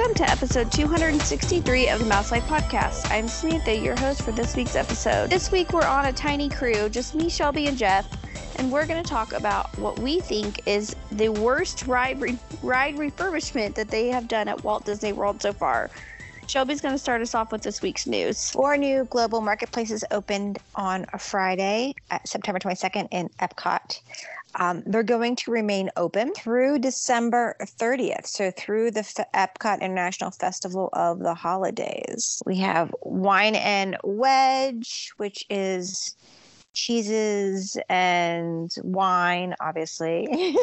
Welcome to episode 263 of the Mouse Life Podcast. I'm Samantha, your host for this week's episode. This week we're on a tiny crew, just me, Shelby, and Jeff, and we're going to talk about what we think is the worst ride, re- ride refurbishment that they have done at Walt Disney World so far. Shelby's going to start us off with this week's news. Four new global marketplaces opened on a Friday, September 22nd, in Epcot. Um, they're going to remain open through December 30th, so through the Epcot International Festival of the Holidays. We have Wine and Wedge, which is cheeses and wine, obviously.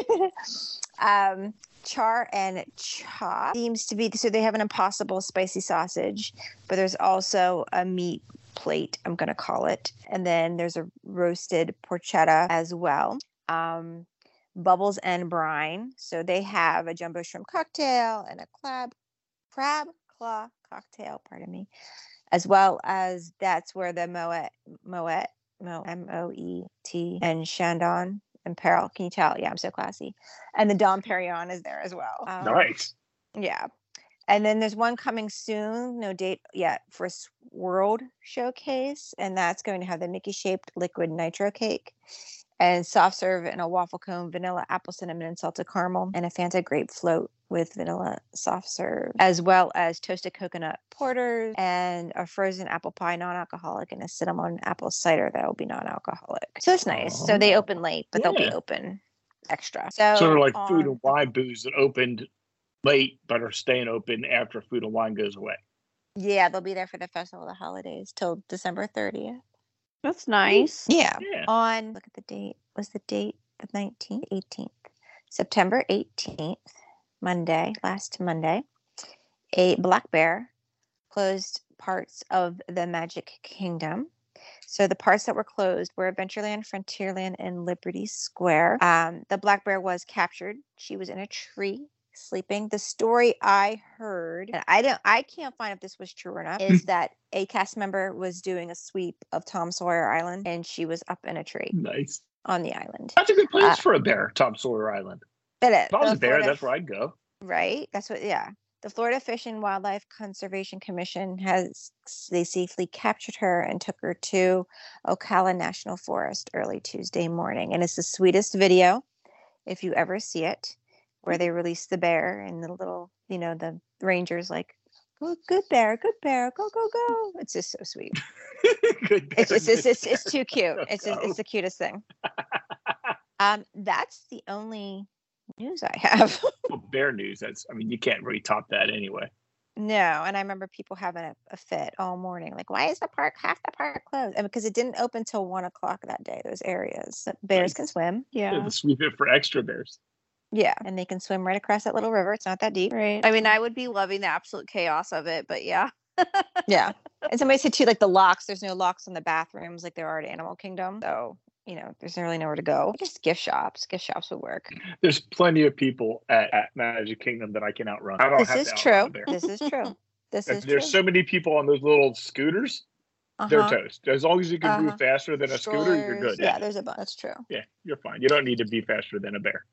um, char and chop seems to be so they have an impossible spicy sausage, but there's also a meat plate, I'm going to call it. And then there's a roasted porchetta as well um, Bubbles and Brine. So they have a jumbo shrimp cocktail and a crab crab claw cocktail, pardon me, as well as that's where the Moet Moet Mo M O E T and Chandon and Peril. Can you tell? Yeah, I'm so classy. And the Dom Perignon is there as well. Um, nice. Yeah. And then there's one coming soon, no date yet, for World Showcase, and that's going to have the Mickey shaped liquid nitro cake and soft serve in a waffle cone, vanilla, apple cinnamon, and salted caramel, and a Fanta grape float with vanilla soft serve, as well as toasted coconut porters and a frozen apple pie, non-alcoholic, and a cinnamon apple cider that will be non-alcoholic. So it's nice. So they oh. open late, but yeah. they'll be open extra. So sort of like on, food and wine booths that opened late but are staying open after food and wine goes away. Yeah, they'll be there for the festival of the holidays till December 30th. That's nice. Yeah. yeah. On look at the date. Was the date the 19th, 18th? September 18th, Monday, last Monday. A black bear closed parts of the Magic Kingdom. So the parts that were closed were Adventureland, Frontierland, and Liberty Square. Um, the black bear was captured. She was in a tree sleeping. The story I heard, and I don't, I can't find if this was true or not, is that a cast member was doing a sweep of Tom Sawyer Island, and she was up in a tree. Nice on the island. That's a good place uh, for a bear, Tom Sawyer Island. It is. If I was a bear, Florida, that's where I'd go. Right. That's what. Yeah. The Florida Fish and Wildlife Conservation Commission has they safely captured her and took her to Ocala National Forest early Tuesday morning, and it's the sweetest video if you ever see it where they release the bear and the little, you know, the rangers like, "Good, good bear, good bear, go, go, go." It's just so sweet. good bear, it's, it's, it's, it's, it's too cute. It's just, it's the cutest thing. um, that's the only news I have. well, bear news. That's. I mean, you can't really top that anyway. No, and I remember people having a, a, fit all morning. Like, why is the park half the park closed? And because it didn't open till one o'clock that day. Those areas, bears can swim. Yeah, yeah sweep it for extra bears. Yeah, and they can swim right across that little river. It's not that deep. Right. I mean, I would be loving the absolute chaos of it, but yeah. yeah. And somebody said too, like the locks, there's no locks in the bathrooms like there are at Animal Kingdom. So, you know, there's really nowhere to go. Just gift shops. Gift shops would work. There's plenty of people at, at Magic Kingdom that I can outrun. I this is true. This is true. This is There's true. so many people on those little scooters. Uh-huh. They're toast. As long as you can uh-huh. move faster than a Strollers, scooter, you're good. Yeah, yeah, there's a bunch. That's true. Yeah, you're fine. You don't need to be faster than a bear.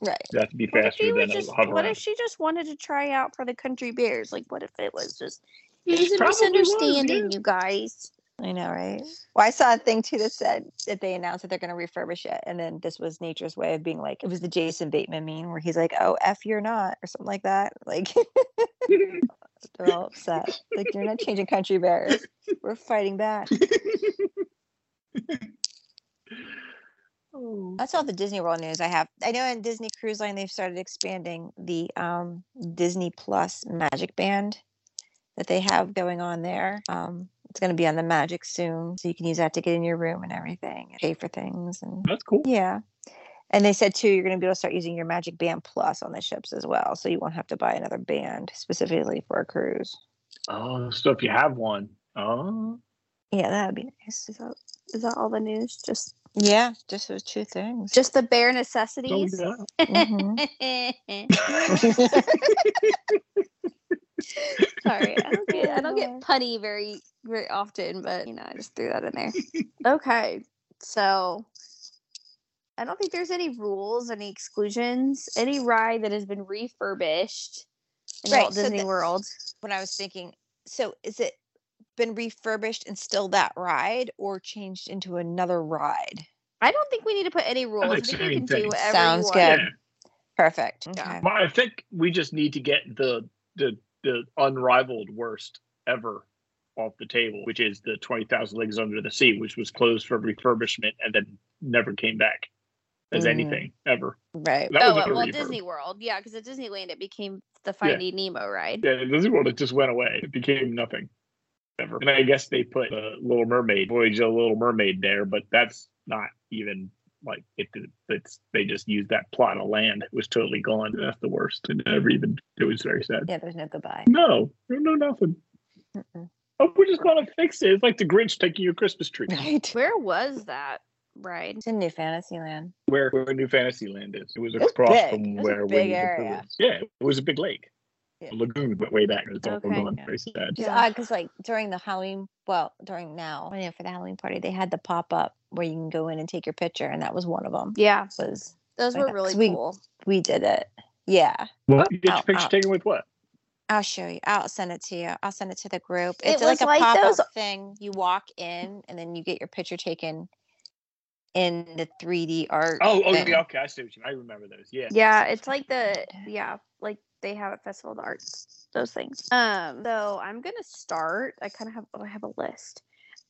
Right. You have to be faster than just, a hover. What around. if she just wanted to try out for the country bears? Like, what if it was just it was a misunderstanding, was, yeah. you guys? I know, right? Well, I saw a thing too that said that they announced that they're going to refurbish it, and then this was Nature's way of being like, it was the Jason Bateman meme where he's like, "Oh, f you're not," or something like that. Like, they're all upset. Like, you're not changing country bears. We're fighting back. That's all the Disney World news I have. I know in Disney Cruise Line they've started expanding the um, Disney Plus Magic Band that they have going on there. Um, it's going to be on the Magic soon, so you can use that to get in your room and everything, and pay for things. And that's cool. Yeah, and they said too you're going to be able to start using your Magic Band Plus on the ships as well, so you won't have to buy another band specifically for a cruise. Oh, so if you have one, oh, yeah, that would be nice. Is that, is that all the news? Just yeah, just those two things. Just the bare necessities. Oh, mm-hmm. Sorry, I don't get I don't get punny very very often, but you know, I just threw that in there. Okay. So I don't think there's any rules, any exclusions. Any ride that has been refurbished in right, Walt Disney so the, World. When I was thinking, so is it been refurbished and still that ride, or changed into another ride? I don't think we need to put any rules. I think, you can thing. do whatever Sounds you good. Yeah. Perfect. Okay. Well, I think we just need to get the the the unrivaled worst ever off the table, which is the Twenty Thousand Leagues Under the Sea, which was closed for refurbishment and then never came back as mm. anything ever. Right. That oh, well, well Disney World, yeah, because at Disneyland it became the Finding yeah. Nemo ride. Yeah, Disney World it just went away. It became nothing. Ever. And I guess they put the Little Mermaid, Voyage of the Little Mermaid there, but that's not even like it. It's they just used that plot of land. It was totally gone. That's the worst. It never even. It was very sad. Yeah, there's no goodbye. No, no, nothing. Mm-mm. Oh, we're just gonna fix it. It's like the Grinch taking your Christmas tree. Right. Where was that? Right. It's in New Fantasyland. Where where New Fantasyland is. It was across it from was where big area. Yeah, it was a big lake. Yeah. lagoon went way back. It's okay. all gone. Very sad. Yeah, because like during the Halloween, well, during now, you know, for the Halloween party, they had the pop up where you can go in and take your picture, and that was one of them. Yeah, was those were really cool. We, we did it. Yeah. What? You get your picture taken with what? I'll show you. I'll send it to you. I'll send it to the group. It's it like a like pop up thing. You walk in and then you get your picture taken in the 3D art. Oh, oh, yeah, okay. I see what you. I remember those. Yeah. Yeah, it's like the yeah, like they have at Festival of the Arts. Those things. Um, so I'm gonna start. I kind of have oh, I have a list.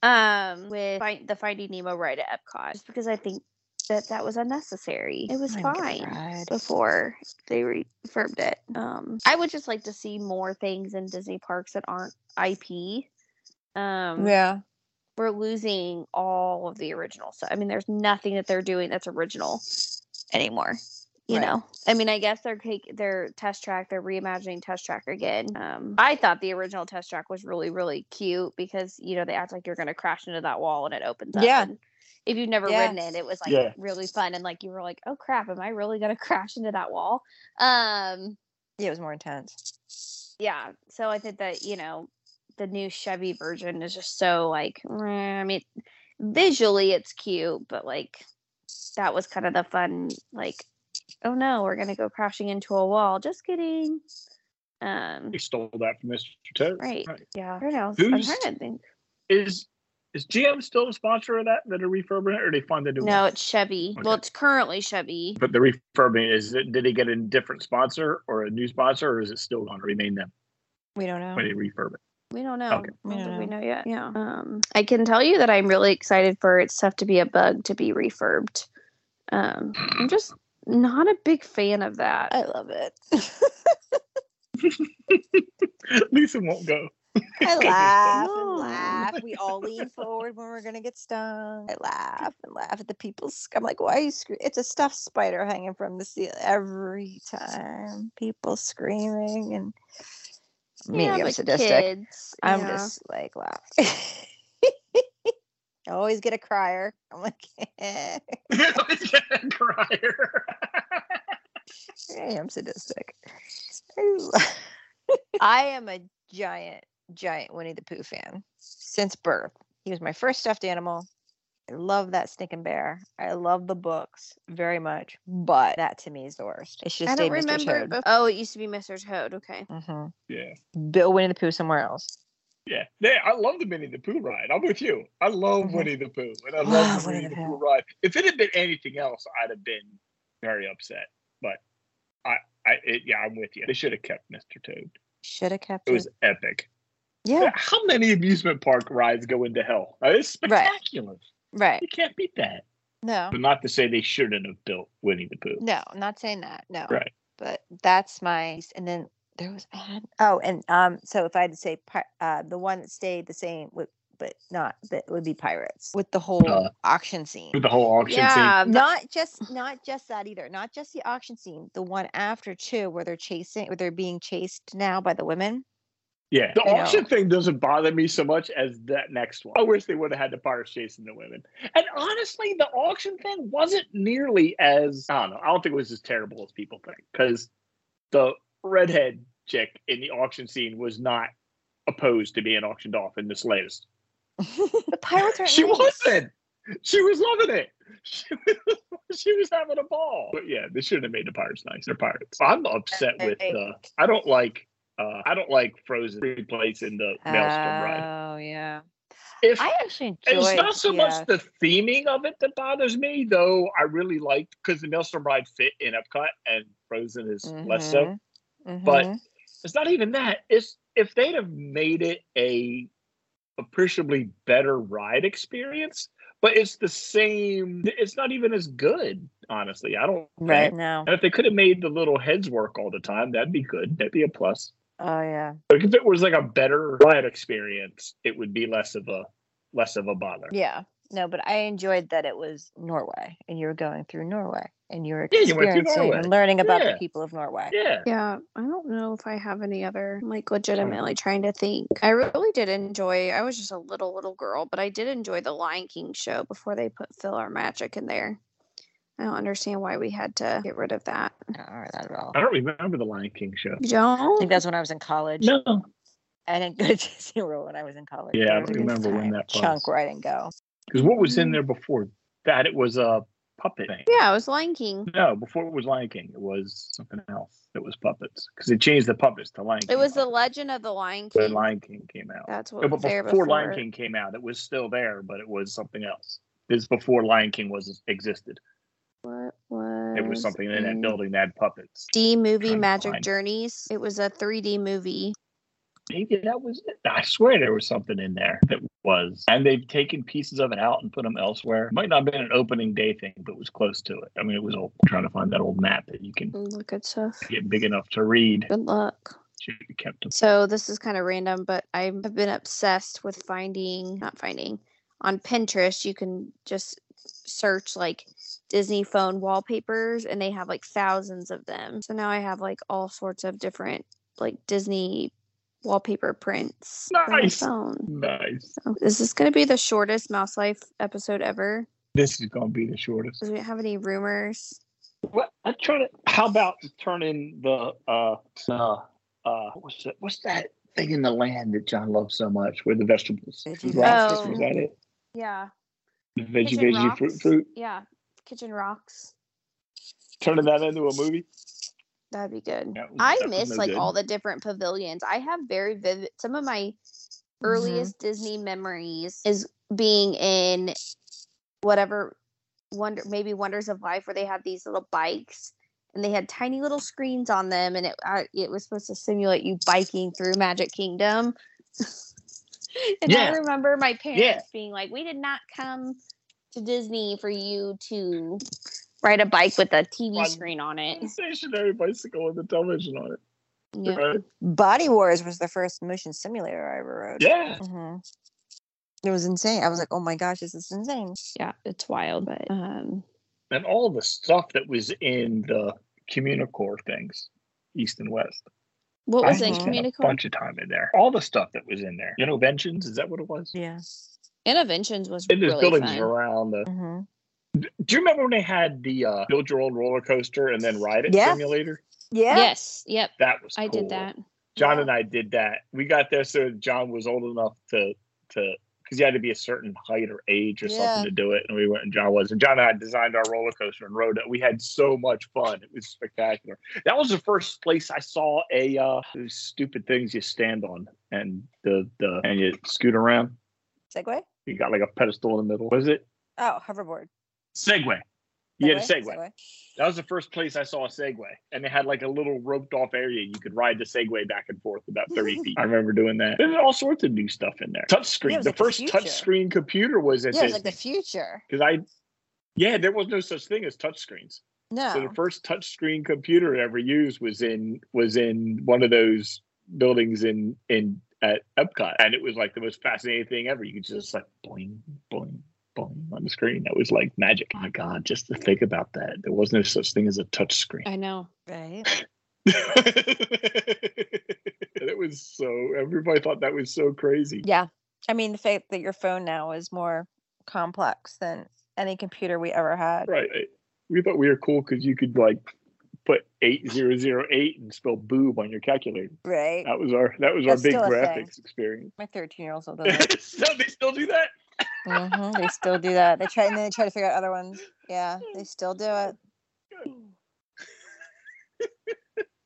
Um, with find, the Finding Nemo ride at Epcot, just because I think that that was unnecessary. It was fine before they refurbed it. Um, I would just like to see more things in Disney parks that aren't IP. Um, yeah, we're losing all of the original stuff. I mean, there's nothing that they're doing that's original anymore. You right. know, I mean, I guess they're take their test track, they're reimagining test track again. Um, I thought the original test track was really, really cute because you know they act like you're going to crash into that wall and it opens up. Yeah. And if you've never yeah. ridden it, it was like yeah. really fun and like you were like, oh crap, am I really going to crash into that wall? Um, yeah, it was more intense. Yeah, so I think that you know the new Chevy version is just so like I mean visually it's cute, but like that was kind of the fun like oh no, we're gonna go crashing into a wall. Just kidding. Um He stole that from Mr. Toad. Right. right. Yeah. I know. Who's, I'm trying to think. Is is GM still a sponsor of that that are refurbing it, or they find the new? No, one? it's Chevy. Okay. Well, it's currently Chevy. But the refurbing is it? Did they get a different sponsor or a new sponsor, or is it still going to remain them? We don't know. When they refurb it. We don't know. Okay. We don't know. we know yet. Yeah. Um, I can tell you that I'm really excited for It's Tough to be a Bug to be refurbed. Um, I'm just not a big fan of that. I love it. Lisa won't go. I laugh and laugh. We all lean forward when we're gonna get stung. I laugh and laugh at the people's. I'm like, why are you screaming? It's a stuffed spider hanging from the ceiling every time. People screaming and maybe yeah, I'm sadistic. Kids, I'm yeah. just like laughing. I always get a crier. I'm like, you always get a crier. I am sadistic. I am a giant, giant Winnie the Pooh fan since birth. He was my first stuffed animal. I love that stinking bear. I love the books very much, but that to me is the worst. It should I don't remember. Toad. Oh, it used to be Mr. Toad. Okay. Mm-hmm. Yeah. Bill Winnie the Pooh somewhere else. Yeah, yeah, I love the Winnie the Pooh ride. I'm with you. I love mm-hmm. Winnie the Pooh, and I love the Winnie the Pooh ride. If it had been anything else, I'd have been very upset. But I, I, it, yeah, I'm with you. They should have kept Mr. Toad. Should have kept it. It was epic. Yeah. How many amusement park rides go into hell? It's spectacular. Right. Right. You can't beat that. No. But not to say they shouldn't have built Winnie the Pooh. No, not saying that. No. Right. But that's my and then there was oh and um so if I had to say uh the one that stayed the same with but not that would be pirates with the whole uh, auction scene. With the whole auction yeah, scene. Not just not just that either. Not just the auction scene. The one after too, where they're chasing where they're being chased now by the women. Yeah, the auction know. thing doesn't bother me so much as that next one. I wish they would have had the pirates chasing the women. And honestly, the auction thing wasn't nearly as I don't know. I don't think it was as terrible as people think because the redhead chick in the auction scene was not opposed to being auctioned off in this latest. the pirates are. she nice. wasn't. She was loving it. She was, she was having a ball. But yeah, they shouldn't have made the pirates nice. They're pirates. I'm upset with the. I don't like uh, I don't like Frozen replacing the Maelstrom ride. Oh yeah. If I actually enjoyed. it's not so yeah. much the theming of it that bothers me, though. I really liked because the Maelstrom ride fit in Epcot and Frozen is less so. Mhm, But mhm. It's not even that. It's if they'd have made it a appreciably better ride experience, but it's the same. It's not even as good, honestly. I don't. right now. And if they could have made the little heads work all the time, that'd be good. That'd be a plus. Oh yeah. Like if it was like a better ride experience, it would be less of a less of a bother. Yeah. No, but I enjoyed that it was Norway and you were going through Norway and you were Yeah, you experiencing and learning about Yeah. the people of Norway. Yeah. Yeah, I don't know if I have any other. I'm like mm. legitimately trying to think. I really did enjoy. I was just a little little girl, but I did enjoy the Lion King show before they put PhilharMagic in there. I don't understand why we had to get rid of that. I don't remember that at all. I don't remember the Lion King show. You I don't? think that's when I was in college. No. I didn't go to Disney World when I was in college. Yeah, I don't remember when time that chunk was. where I didn't go. Because what was in mm. there before that? It was a puppet thing. Yeah, it was Lion King. No, before it was Lion King, it was something else. It was puppets because they changed the puppets to Lion King. It was the Legend of the Lion when King. Lion King came out. That's what Yeah, but there before before. Lion King came out, it was still there, but it was something else. This before Lion King was existed. What was? It was something in that building that had puppets. D movie Magic Journeys. It was a 3D movie. Maybe that was it. I swear there was something in there that was. And they've taken pieces of it out and put them elsewhere. Might not have been an opening day thing, but it was close to it. I mean, it was old. trying to find that old map that you can mm, Look at stuff. get big enough to read. Good luck. Should be kept. So this is kind of random, but I've been obsessed with finding, not finding, on Pinterest. You can just search like Disney phone wallpapers, and they have like thousands of them. So now I have like all sorts of different like Disney wallpaper prints Nice. phone. Nice. So is this going to be the shortest Mouse Life episode ever? This is going to be the shortest. Does we have any rumors? What I'm trying to. How about turning the uh uh uh what's that? What's that thing in the land that John loves so much? Where the vegetables? Veggie Rocks, Oh. Was that it? Yeah. The veggie Kitchen veggie fruit fruit. Yeah. Kitchen Rocks. Turning that into a movie. That'd be good. That was- I miss like good. all the different pavilions. I have very vivid some of my mm-hmm. earliest Disney memories is being in whatever wonder maybe Wonders of Life where they had these little bikes and they had tiny little screens on them and it I, it was supposed to simulate you biking through Magic Kingdom. and I remember my parents being like, "We did not come to Disney for you to ride a bike with a TV One- screen on it." stationary bicycle with a television on it. Yeah. Right? Body Wars was the first motion simulator I ever rode. Yeah. hmm It was insane. I was like, oh my gosh, this is insane. yeah, it's wild, but um, And all the stuff that was in the Communicore things, East and West. what was I in spent a bunch of time in there. All the stuff that was in there. You know, Vengeance, is that what it was? Yeah. Innoventions was And there's really buildings fun. around the. hmm Do you remember when they had the uh, build your own roller coaster and then ride it Yeah. simulator? Yeah. Yes, yep, That was I did that. John Yeah. and I did that. We got there so John was old enough to to because you had to be a certain height or age or Yeah. something to do it, and we went and John was. And John and I designed our roller coaster and rode it. We had so much fun. It was spectacular. That was the first place I saw a uh, those stupid things you stand on and the the and you scoot around. Segway? You got like a pedestal in the middle. Was it Oh, hoverboard. Segway? You had a Segway. Segway. That was the first place I saw a Segway, and it had like a little roped off area you could ride the Segway back and forth about thirty feet. I remember doing that. There's all sorts of new stuff in there. Touch Yeah, screen. the like first future. touch screen computer was at Yeah, it was like the future. because I, yeah, there was no such thing as touch screens. No. So the first touch screen computer ever used was in was in one of those buildings in in at Epcot, and it was like the most fascinating thing ever. You could just like boing boing boing on the screen. That was like magic. my God, just to think about that, there was no such thing as a touch screen. I know. right. it was so everybody thought that was so crazy. Yeah. I mean, the fact that your phone now is more complex than any computer we ever had. Right. We thought we were cool because you could like put eight zero zero eight and spell boob on your calculator. Right. That was our that was our big still a thing. graphics experience. My 13 year old still does it. so they still do that. Hmm They still do that. They try and then they try to figure out other ones. Yeah, they still do it.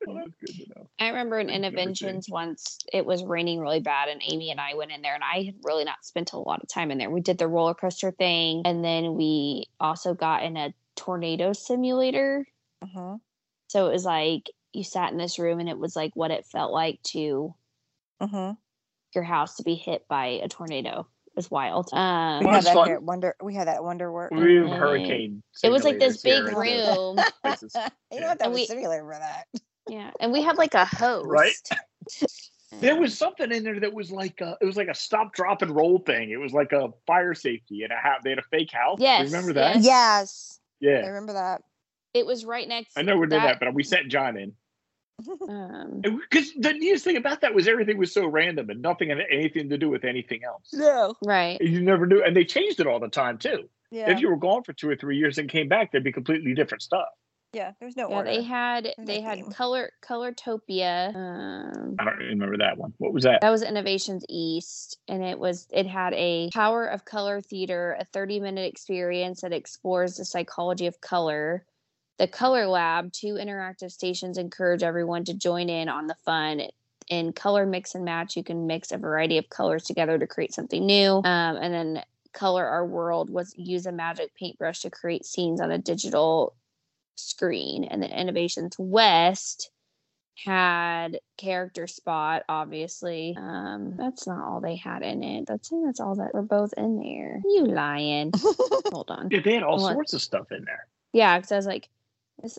well, that's good to know. I remember in Innoventions once it was raining really bad, and Amy and I went in there, and I had really not spent a lot of time in there. We did the roller coaster thing, and then we also got in a tornado simulator. Uh-huh. So it was like you sat in this room, and it was like what it felt like to Uh-huh. your house to be hit by a tornado. It was wild. Um, We Well, had that here Wonder. We had that Wonder Work. We have Mhm. hurricane. it was like this big here at the room. places. you don't have to have We- a simulator for that. Yeah, and we have like a host. Right. There was something in there that was like a, it was like a stop, drop, and roll thing. It was like a fire safety, and a ha- they had a fake house. Yes, remember that? yes. Yes, I remember that. It was right next. I know we did that, but we sent John in Um, because the neatest thing about that was everything was so random and nothing had anything to do with anything else. no. right. You never knew, and they changed it all the time too. Yeah. If you were gone for two or three years and came back, there'd be completely different stuff. yeah. There's no Yeah, order. they had and they the had theme. color Colortopia. Um, I don't remember that one. What was that? that was Innoventions East, and it was it had a Power of Color Theater, a 30 minute experience that explores the psychology of color. The Color Lab, two interactive stations encourage everyone to join in on the fun. In color mix and match, you can mix a variety of colors together to create something new. Um, and then Color Our World was use a magic paintbrush to create scenes on a digital screen. And then Innoventions West had character spot obviously um that's not all they had in it that's I that's all that were both in there you lying hold on Yeah, they had all What? sorts of stuff in there. yeah because i was like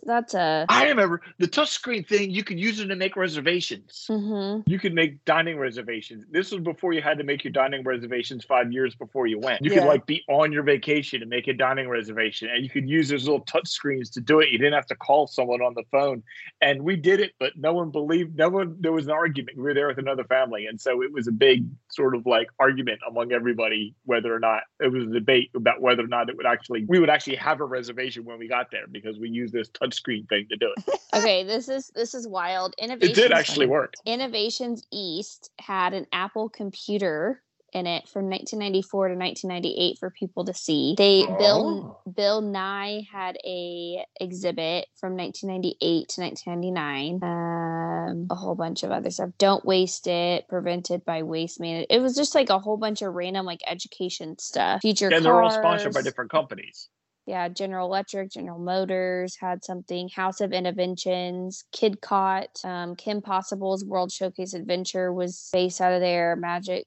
that's a I remember the touchscreen thing. You could use it to make reservations. hmm You could make dining reservations. This was before you had to make your dining reservations five years before you went. You could like be on your vacation and make a dining reservation, and you could use those little touch screens to do it. You didn't have to call someone on the phone, and we did it, but no one believed. No one. There was an argument. We were there with another family, and so it was a big sort of like argument among everybody whether or not it was a debate about whether or not it would actually we would actually have a reservation when we got there because we used this touch screen thing to do it. okay this is this is wild Innovation. It did actually work. innoventions east had an apple computer in it from 1994 to 1998 for people to see they bill Oh. bill nye had a exhibit from 1998 to 1999 um a whole bunch of other stuff don't waste it prevented by waste management it was just like a whole bunch of random like education stuff future And they're all sponsored by different companies. Yeah, General Electric, General Motors had something. House of Innoventions, Kidcot, um, Kim Possible's World Showcase Adventure was based out of there. Magic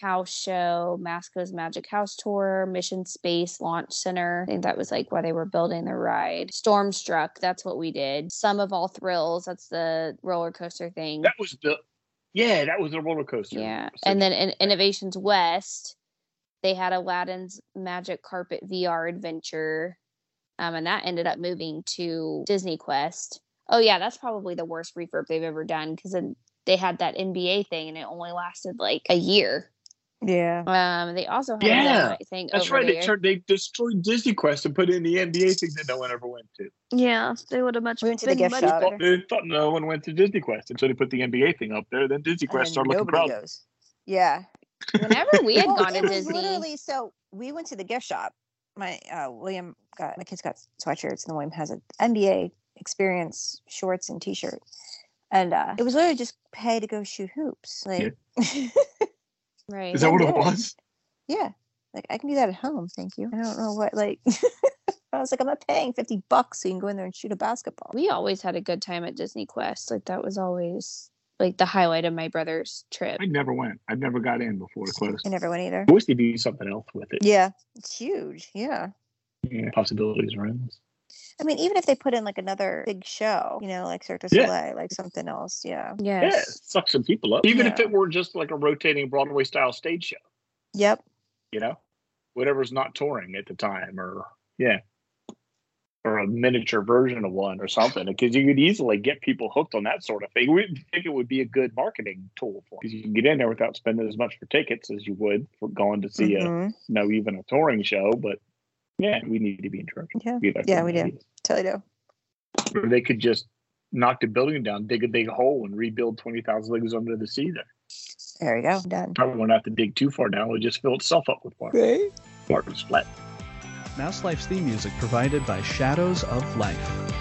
House Show, Masco's Magic House Tour, Mission Space Launch Center. I think that was like why they were building the ride. Stormstruck, that's what we did. Sum of All Thrills, that's the roller coaster thing. That was the yeah, that was a roller coaster. Yeah. And then in Innoventions West, they had Aladdin's Magic Carpet VR adventure. Um, and that ended up moving to Disney Quest. Oh yeah, that's probably the worst refurb they've ever done because then they had that NBA thing and it only lasted like a year. yeah. Um, they also had Yeah, that thing That's over right. They turned they destroyed Disney Quest and put in the NBA thing that no one ever went to. yeah, they would have much. We went to the gift shop. better. They thought no one went to Disney Quest, and so they put the NBA thing up there. Then Disney Quest then started looking nobody proud. goes. Yeah. Whenever we had Well, gone to Disney, Literally, so we went to the gift shop. My uh, William got my kids got sweatshirts, and then William has an NBA experience shorts and t-shirt, and uh, it was literally just pay to go shoot hoops. Like, right? Is that what it was? yeah, like I can do that at home. Thank you. I don't know what like. I was like, I'm not paying fifty bucks so you can go in there and shoot a basketball. we always had a good time at Disney Quest. Like that was always like the highlight of my brother's trip. I never went. I never got in before the Quest. I never went either. I wish they do something else with it. Yeah, it's huge. Yeah. Yeah, possibilities are endless. I mean, even if they put in like another big show, you know, like Cirque du Yeah. Soleil, like something else. Yeah. Yeah, Yes. suck some people up. Even if it were just like a rotating Broadway style stage show, Yep. you know, whatever's not touring at the time, or yeah, or a miniature version of one or something, because you could easily get people hooked on that sort of thing. We think it would be a good marketing tool for because you can get in there without spending as much for tickets as you would for going to see a Mhm. you know even a touring show. But yeah, we need to be in charge. Yeah. We Yeah, we do. Totally do. Or they could just knock the building down, dig a big hole, and rebuild twenty thousand leagues under the sea. There, There we go. Done. probably won't have to dig too far down. It'll just fill itself up with water. Right. Water's flat. Mouse Life's theme music provided by Shadows of Life.